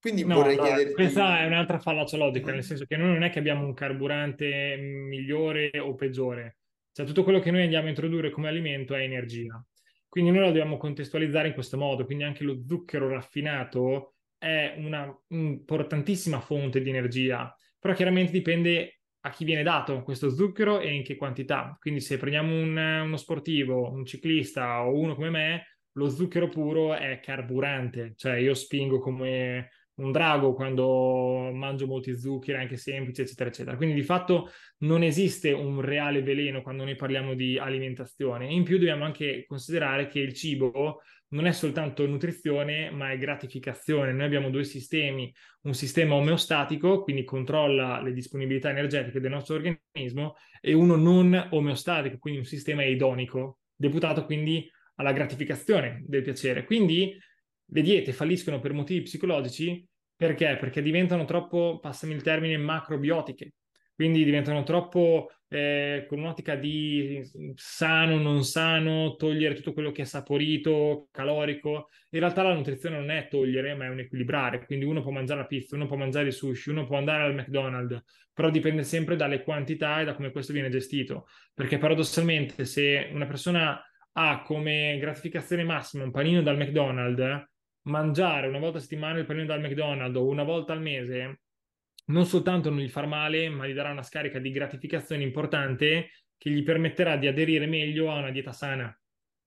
[SPEAKER 2] Quindi no, vorrei no, chiederti...
[SPEAKER 1] Questa è un'altra fallacia logica, nel senso che noi non è che abbiamo un carburante migliore o peggiore, cioè tutto quello che noi andiamo a introdurre come alimento è energia. Quindi noi lo dobbiamo contestualizzare in questo modo, quindi anche lo zucchero raffinato è una importantissima fonte di energia, però chiaramente dipende a chi viene dato questo zucchero e in che quantità. Quindi se prendiamo un, uno sportivo, un ciclista o uno come me, lo zucchero puro è carburante, cioè io spingo come un drago quando mangio molti zuccheri, anche semplici, eccetera, eccetera. Quindi di fatto non esiste un reale veleno quando noi parliamo di alimentazione. In più dobbiamo anche considerare che il cibo non è soltanto nutrizione, ma è gratificazione. Noi abbiamo due sistemi, un sistema omeostatico, quindi controlla le disponibilità energetiche del nostro organismo, e uno non omeostatico, quindi un sistema edonico, deputato quindi alla gratificazione del piacere. Quindi le diete falliscono per motivi psicologici perché? Perché diventano troppo, passami il termine, macrobiotiche. Quindi diventano troppo eh, con un'ottica di sano, non sano, togliere tutto quello che è saporito, calorico. In realtà la nutrizione non è togliere, ma è un equilibrare. Quindi uno può mangiare la pizza, uno può mangiare il sushi, uno può andare al McDonald's, però dipende sempre dalle quantità e da come questo viene gestito. Perché paradossalmente se una persona ha come gratificazione massima un panino dal McDonald's, mangiare una volta a settimana il panino dal McDonald's o una volta al mese non soltanto non gli farà male, ma gli darà una scarica di gratificazione importante che gli permetterà di aderire meglio a una dieta sana.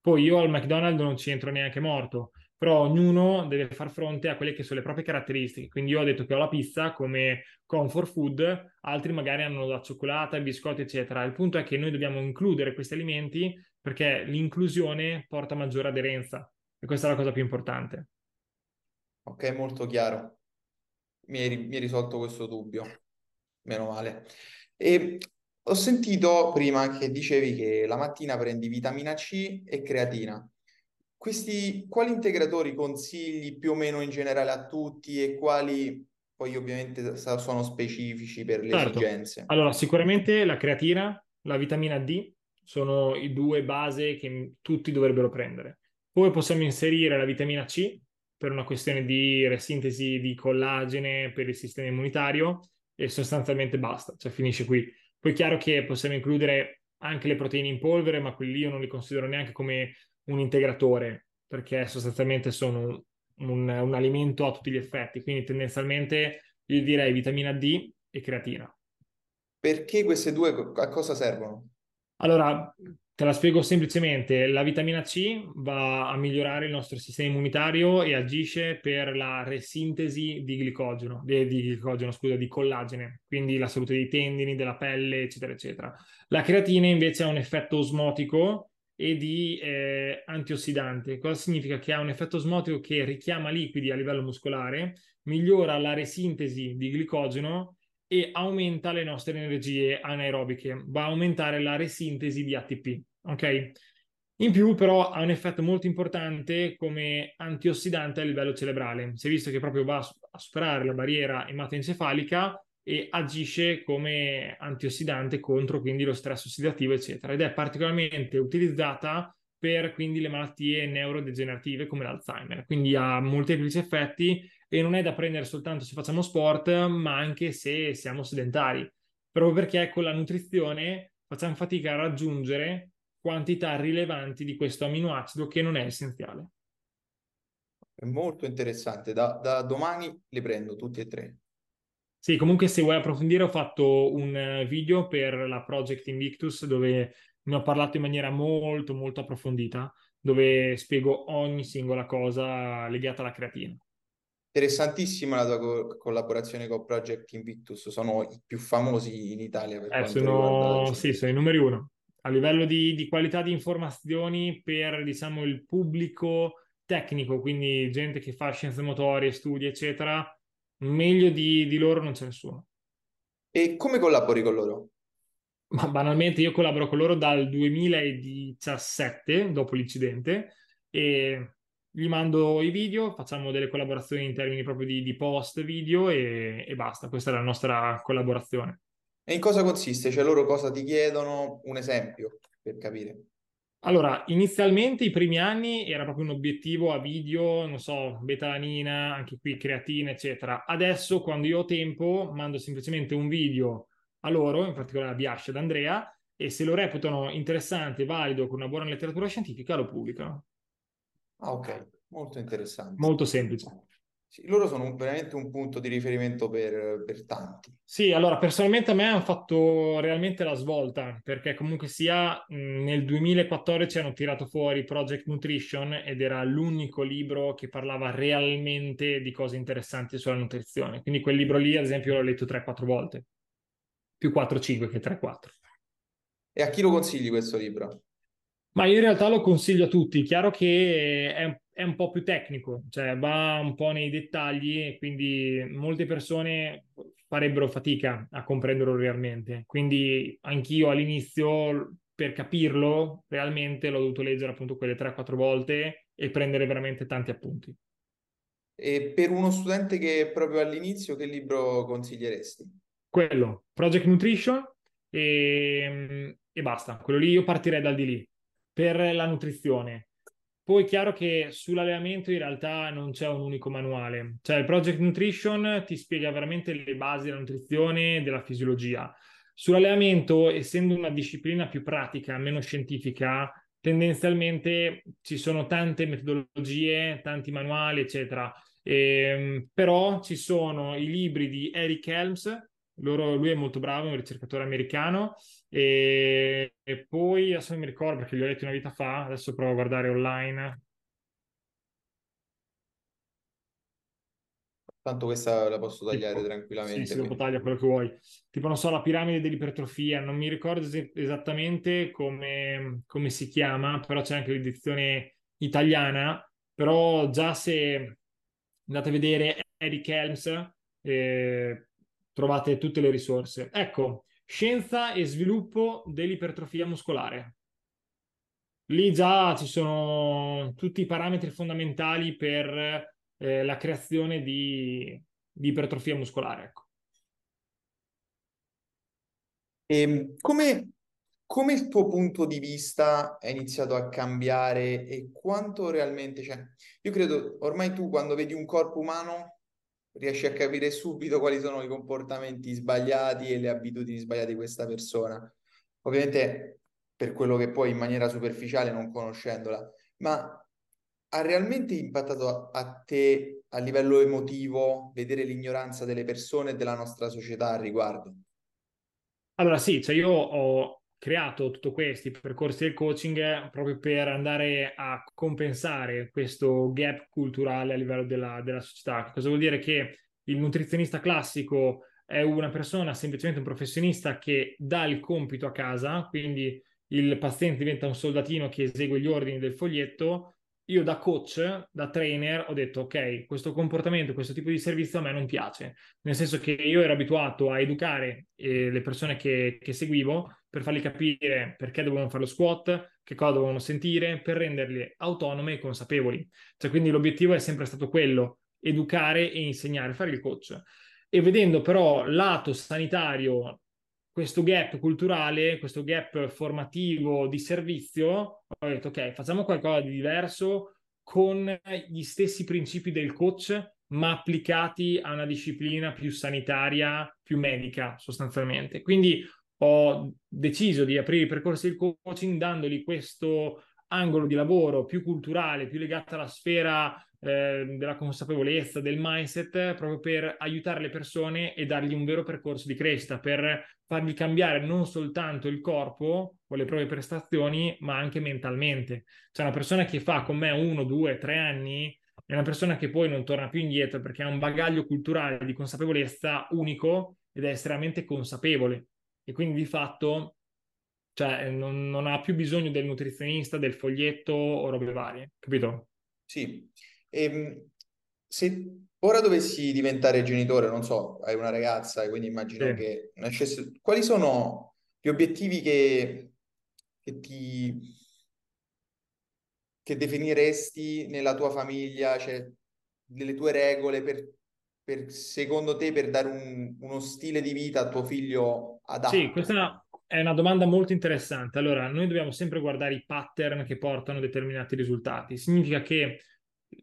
[SPEAKER 1] Poi io al McDonald's non ci entro neanche morto, però ognuno deve far fronte a quelle che sono le proprie caratteristiche. Quindi io ho detto che ho la pizza come comfort food, altri magari hanno la cioccolata, i biscotti, eccetera. Il punto è che noi dobbiamo includere questi alimenti perché l'inclusione porta maggiore aderenza e questa è la cosa più importante.
[SPEAKER 2] Ok, molto chiaro. Mi hai, mi hai risolto questo dubbio, meno male. E ho sentito prima che dicevi che la mattina prendi vitamina C e creatina. Questi, quali integratori consigli più o meno in generale a tutti e quali poi ovviamente sono specifici per le certo. esigenze?
[SPEAKER 1] Allora, sicuramente la creatina, la vitamina D sono i due base che tutti dovrebbero prendere. Poi possiamo inserire la vitamina C, per una questione di resintesi di collagene per il sistema immunitario e sostanzialmente basta, cioè finisce qui. Poi è chiaro che possiamo includere anche le proteine in polvere, ma quelli io non li considero neanche come un integratore, perché sostanzialmente sono un, un alimento a tutti gli effetti, quindi tendenzialmente io direi vitamina D e creatina.
[SPEAKER 2] Perché queste due a cosa servono?
[SPEAKER 1] Allora, Te la spiego semplicemente, la vitamina C va a migliorare il nostro sistema immunitario e agisce per la resintesi di glicogeno, di, di glicogeno, scusa, di collagene, quindi la salute dei tendini, della pelle, eccetera, eccetera. La creatina invece ha un effetto osmotico e di eh, antiossidante. Cosa significa? Che ha un effetto osmotico che richiama liquidi a livello muscolare, migliora la resintesi di glicogeno e aumenta le nostre energie anaerobiche, va a aumentare la resintesi di ATP, ok? In più però ha un effetto molto importante come antiossidante a livello cerebrale, si è visto che proprio va a superare la barriera ematoencefalica e agisce come antiossidante contro quindi lo stress ossidativo, eccetera, ed è particolarmente utilizzata per quindi le malattie neurodegenerative come l'Alzheimer, quindi ha molteplici effetti e non è da prendere soltanto se facciamo sport, ma anche se siamo sedentari, proprio perché con la nutrizione facciamo fatica a raggiungere quantità rilevanti di questo aminoacido che non è essenziale.
[SPEAKER 2] È molto interessante, da, da domani li prendo tutti e tre.
[SPEAKER 1] Sì, comunque se vuoi approfondire ho fatto un video per la Project Invictus dove ne ho parlato in maniera molto molto approfondita, dove spiego ogni singola cosa legata alla creatina.
[SPEAKER 2] Interessantissima la tua co- collaborazione con Project Invictus, sono i più famosi in Italia per
[SPEAKER 1] eh, sono, sì, sono i numeri uno. A livello di, di, qualità di informazioni per, diciamo, il pubblico tecnico, quindi gente che fa scienze motorie, studi, eccetera, meglio di, di loro non c'è nessuno.
[SPEAKER 2] E come collabori con loro?
[SPEAKER 1] Ma banalmente io collaboro con loro dal 2017, dopo l'incidente, e gli mando i video, facciamo delle collaborazioni in termini proprio di, di post video e, e, basta, questa è la nostra collaborazione.
[SPEAKER 2] E in cosa consiste? Cioè loro cosa ti chiedono? Un esempio per capire.
[SPEAKER 1] Allora, inizialmente i primi anni era proprio un obiettivo a video, non so, betalanina, anche qui creatina, eccetera. Adesso, quando io ho tempo, mando semplicemente un video a loro, in particolare a Biascia ed Andrea, e se lo reputano interessante, valido, con una buona letteratura scientifica, lo pubblicano.
[SPEAKER 2] Ah, ok, molto interessante.
[SPEAKER 1] Molto semplice.
[SPEAKER 2] Sì, loro sono veramente un punto di riferimento per, per tanti.
[SPEAKER 1] Sì, allora personalmente a me hanno fatto realmente la svolta, perché comunque sia mh, nel 2014 hanno tirato fuori Project Nutrition ed era l'unico libro che parlava realmente di cose interessanti sulla nutrizione. Quindi quel libro lì, ad esempio, l'ho letto 3-4 volte, più 4-5 che 3-4.
[SPEAKER 2] E a chi lo consigli questo libro?
[SPEAKER 1] Ma io in realtà lo consiglio a tutti, chiaro che è, è un po' più tecnico, cioè va un po' nei dettagli e quindi molte persone farebbero fatica a comprenderlo realmente. Quindi anch'io all'inizio, per capirlo realmente, l'ho dovuto leggere appunto quelle 3-4 volte e prendere veramente tanti appunti.
[SPEAKER 2] E per uno studente che è proprio all'inizio, che libro consiglieresti?
[SPEAKER 1] Quello, Project Nutrition e, e basta. Quello lì io partirei dal di lì per la nutrizione. Poi è chiaro che sull'allenamento in realtà non c'è un unico manuale, cioè il Project Nutrition ti spiega veramente le basi della nutrizione e della fisiologia. Sull'allenamento, essendo una disciplina più pratica, meno scientifica, tendenzialmente ci sono tante metodologie, tanti manuali, eccetera. Ehm, però ci sono i libri di Eric Helms, loro, lui è molto bravo, è un ricercatore americano e, e poi adesso non mi ricordo perché li ho letti una vita fa, adesso provo a guardare online.
[SPEAKER 2] Tanto questa la posso tagliare
[SPEAKER 1] tipo,
[SPEAKER 2] tranquillamente.
[SPEAKER 1] Sì, sì, dopo taglia quello che vuoi. Tipo, non so, la piramide dell'ipertrofia, non mi ricordo esattamente come, come si chiama, però c'è anche l'edizione italiana, però già se andate a vedere Eric Helms, eh, trovate tutte le risorse. Ecco, scienza e sviluppo dell'ipertrofia muscolare. Lì già ci sono tutti i parametri fondamentali per eh, la creazione di, di, ipertrofia muscolare. Ecco.
[SPEAKER 2] E ehm, come, come il tuo punto di vista è iniziato a cambiare e quanto realmente? Cioè, io credo ormai tu quando vedi un corpo umano riesci a capire subito quali sono i comportamenti sbagliati e le abitudini sbagliate di questa persona. Ovviamente per quello che poi in maniera superficiale non conoscendola, ma ha realmente impattato a, a te a livello emotivo vedere l'ignoranza delle persone e della nostra società al riguardo?
[SPEAKER 1] Allora sì, cioè io ho creato tutti questi percorsi del coaching proprio per andare a compensare questo gap culturale a livello della, della società. Cosa vuol dire? Che il nutrizionista classico è una persona, semplicemente un professionista che dà il compito a casa, quindi il paziente diventa un soldatino che esegue gli ordini del foglietto io da coach, da trainer, ho detto ok, questo comportamento, questo tipo di servizio a me non piace, nel senso che io ero abituato a educare eh, le persone che, che, seguivo per fargli capire perché dovevano fare lo squat, che cosa dovevano sentire, per renderli autonome e consapevoli. Cioè, quindi l'obiettivo è sempre stato quello, educare e insegnare, fare il coach. E vedendo però lato sanitario questo gap culturale, questo gap formativo di servizio, ho detto ok, facciamo qualcosa di diverso con gli stessi principi del coach, ma applicati a una disciplina più sanitaria, più medica sostanzialmente. Quindi ho deciso di aprire i percorsi del coaching dandogli questo angolo di lavoro più culturale, più legato alla sfera eh, della consapevolezza, del mindset, proprio per aiutare le persone e dargli un vero percorso di crescita, per fargli cambiare non soltanto il corpo o le proprie prestazioni, ma anche mentalmente. Cioè una persona che fa con me uno, due, tre anni è una persona che poi non torna più indietro perché ha un bagaglio culturale di consapevolezza unico ed è estremamente consapevole e quindi di fatto cioè, non, non ha più bisogno del nutrizionista, del foglietto o robe varie, capito?
[SPEAKER 2] Sì, e, ehm, se ora dovessi diventare genitore, non so, hai una ragazza, quindi immagino sì. che nascesse... Quali sono gli obiettivi che, che ti che definiresti nella tua famiglia, cioè delle tue regole per, per secondo te per dare un, uno stile di vita a tuo figlio adatto?
[SPEAKER 1] Sì, questa è una domanda molto interessante. Allora, noi dobbiamo sempre guardare i pattern che portano a determinati risultati. Significa che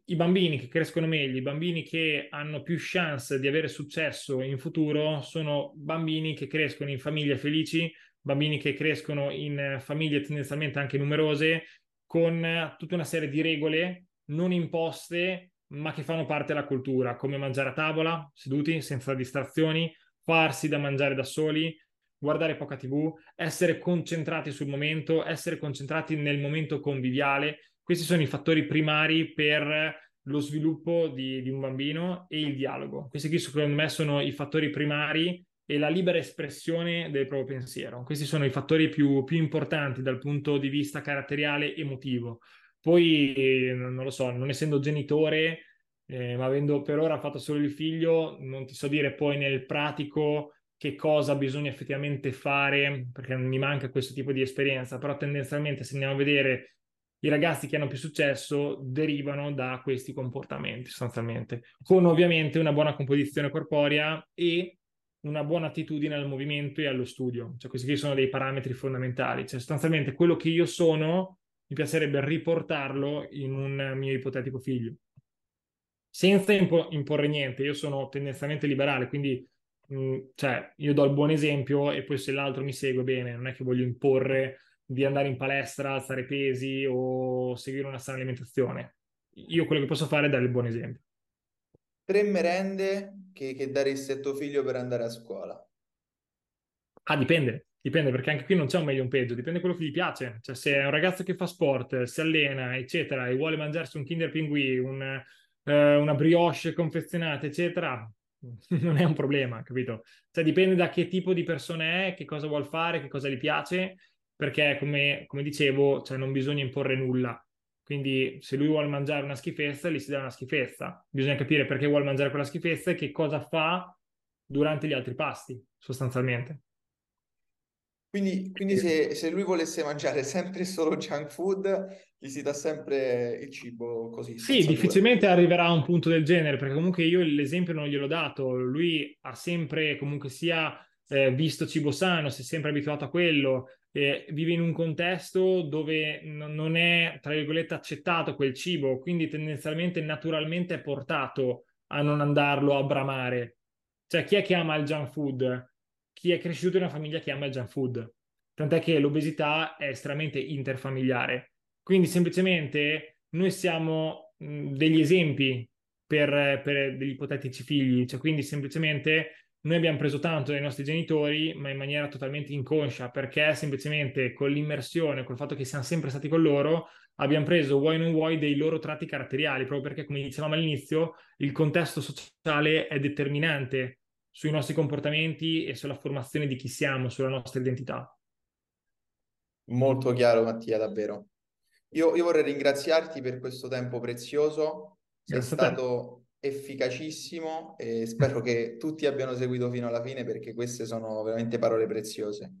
[SPEAKER 1] i bambini che crescono meglio, i bambini che hanno più chance di avere successo in futuro sono bambini che crescono in famiglie felici, bambini che crescono in famiglie tendenzialmente anche numerose, con tutta una serie di regole non imposte, ma che fanno parte della cultura, come mangiare a tavola, seduti, senza distrazioni, farsi da mangiare da soli, guardare poca TV, essere concentrati sul momento, essere concentrati nel momento conviviale. Questi sono i fattori primari per lo sviluppo di, di un bambino e il dialogo. Questi qui secondo me sono i fattori primari e la libera espressione del proprio pensiero. Questi sono i fattori più, più importanti dal punto di vista caratteriale emotivo. Poi, non lo so, non essendo genitore, eh, ma avendo per ora fatto solo il figlio, non ti so dire poi nel pratico che cosa bisogna effettivamente fare, perché mi manca questo tipo di esperienza, però tendenzialmente se andiamo a vedere i ragazzi che hanno più successo derivano da questi comportamenti sostanzialmente, con ovviamente una buona composizione corporea e una buona attitudine al movimento e allo studio. Cioè, questi qui sono dei parametri fondamentali. Cioè, sostanzialmente quello che io sono, mi piacerebbe riportarlo in un mio ipotetico figlio. Senza impo- imporre niente, io sono tendenzialmente liberale, quindi mh, mm, cioè, io do il buon esempio e poi se l'altro mi segue bene, non è che voglio imporre di andare in palestra, alzare pesi o seguire una sana alimentazione. Io quello che posso fare è dare il buon esempio
[SPEAKER 2] tre merende che, che daresti a tuo figlio per andare a scuola?
[SPEAKER 1] Ah, dipende, dipende perché anche qui non c'è un meglio o un peggio, dipende quello che gli piace. Cioè, se è un ragazzo che fa sport, si allena, eccetera, e vuole mangiarsi un Kinder Pinguì, un, eh, una brioche confezionata, eccetera, non è un problema, capito? Cioè, dipende da che tipo di persona è, che cosa vuole fare, che cosa gli piace, perché come, come dicevo, cioè, non bisogna imporre nulla. Quindi se lui vuole mangiare una schifezza, gli si dà una schifezza. Bisogna capire perché vuole mangiare quella schifezza e che cosa fa durante gli altri pasti, sostanzialmente.
[SPEAKER 2] Quindi, quindi se, se, lui volesse mangiare sempre solo junk food, gli si dà sempre il cibo così.
[SPEAKER 1] Sì, difficilmente arriverà a un punto del genere, perché comunque io l'esempio non gliel'ho dato. Lui ha sempre comunque sia eh, visto cibo sano, si è sempre abituato a quello, eh, vive in un contesto dove n- non è, tra virgolette, accettato quel cibo, quindi tendenzialmente naturalmente è portato a non andarlo a bramare. Cioè, chi è che ama il junk food? Chi è cresciuto in una famiglia che ama il junk food? Tant'è che l'obesità è estremamente interfamiliare. Quindi semplicemente noi siamo mh, degli esempi per, per degli ipotetici figli, cioè quindi semplicemente noi abbiamo preso tanto dai nostri genitori, ma in maniera totalmente inconscia, perché semplicemente con l'immersione, col fatto che siamo sempre stati con loro, abbiamo preso, vuoi non vuoi, dei loro tratti caratteriali, proprio perché, come dicevamo all'inizio, il contesto sociale è determinante sui nostri comportamenti e sulla formazione di chi siamo, sulla nostra identità.
[SPEAKER 2] Molto chiaro, Mattia, davvero. Io, io vorrei ringraziarti per questo tempo prezioso. Sei Grazie stato efficacissimo e spero che tutti abbiano seguito fino alla fine perché queste sono veramente parole preziose.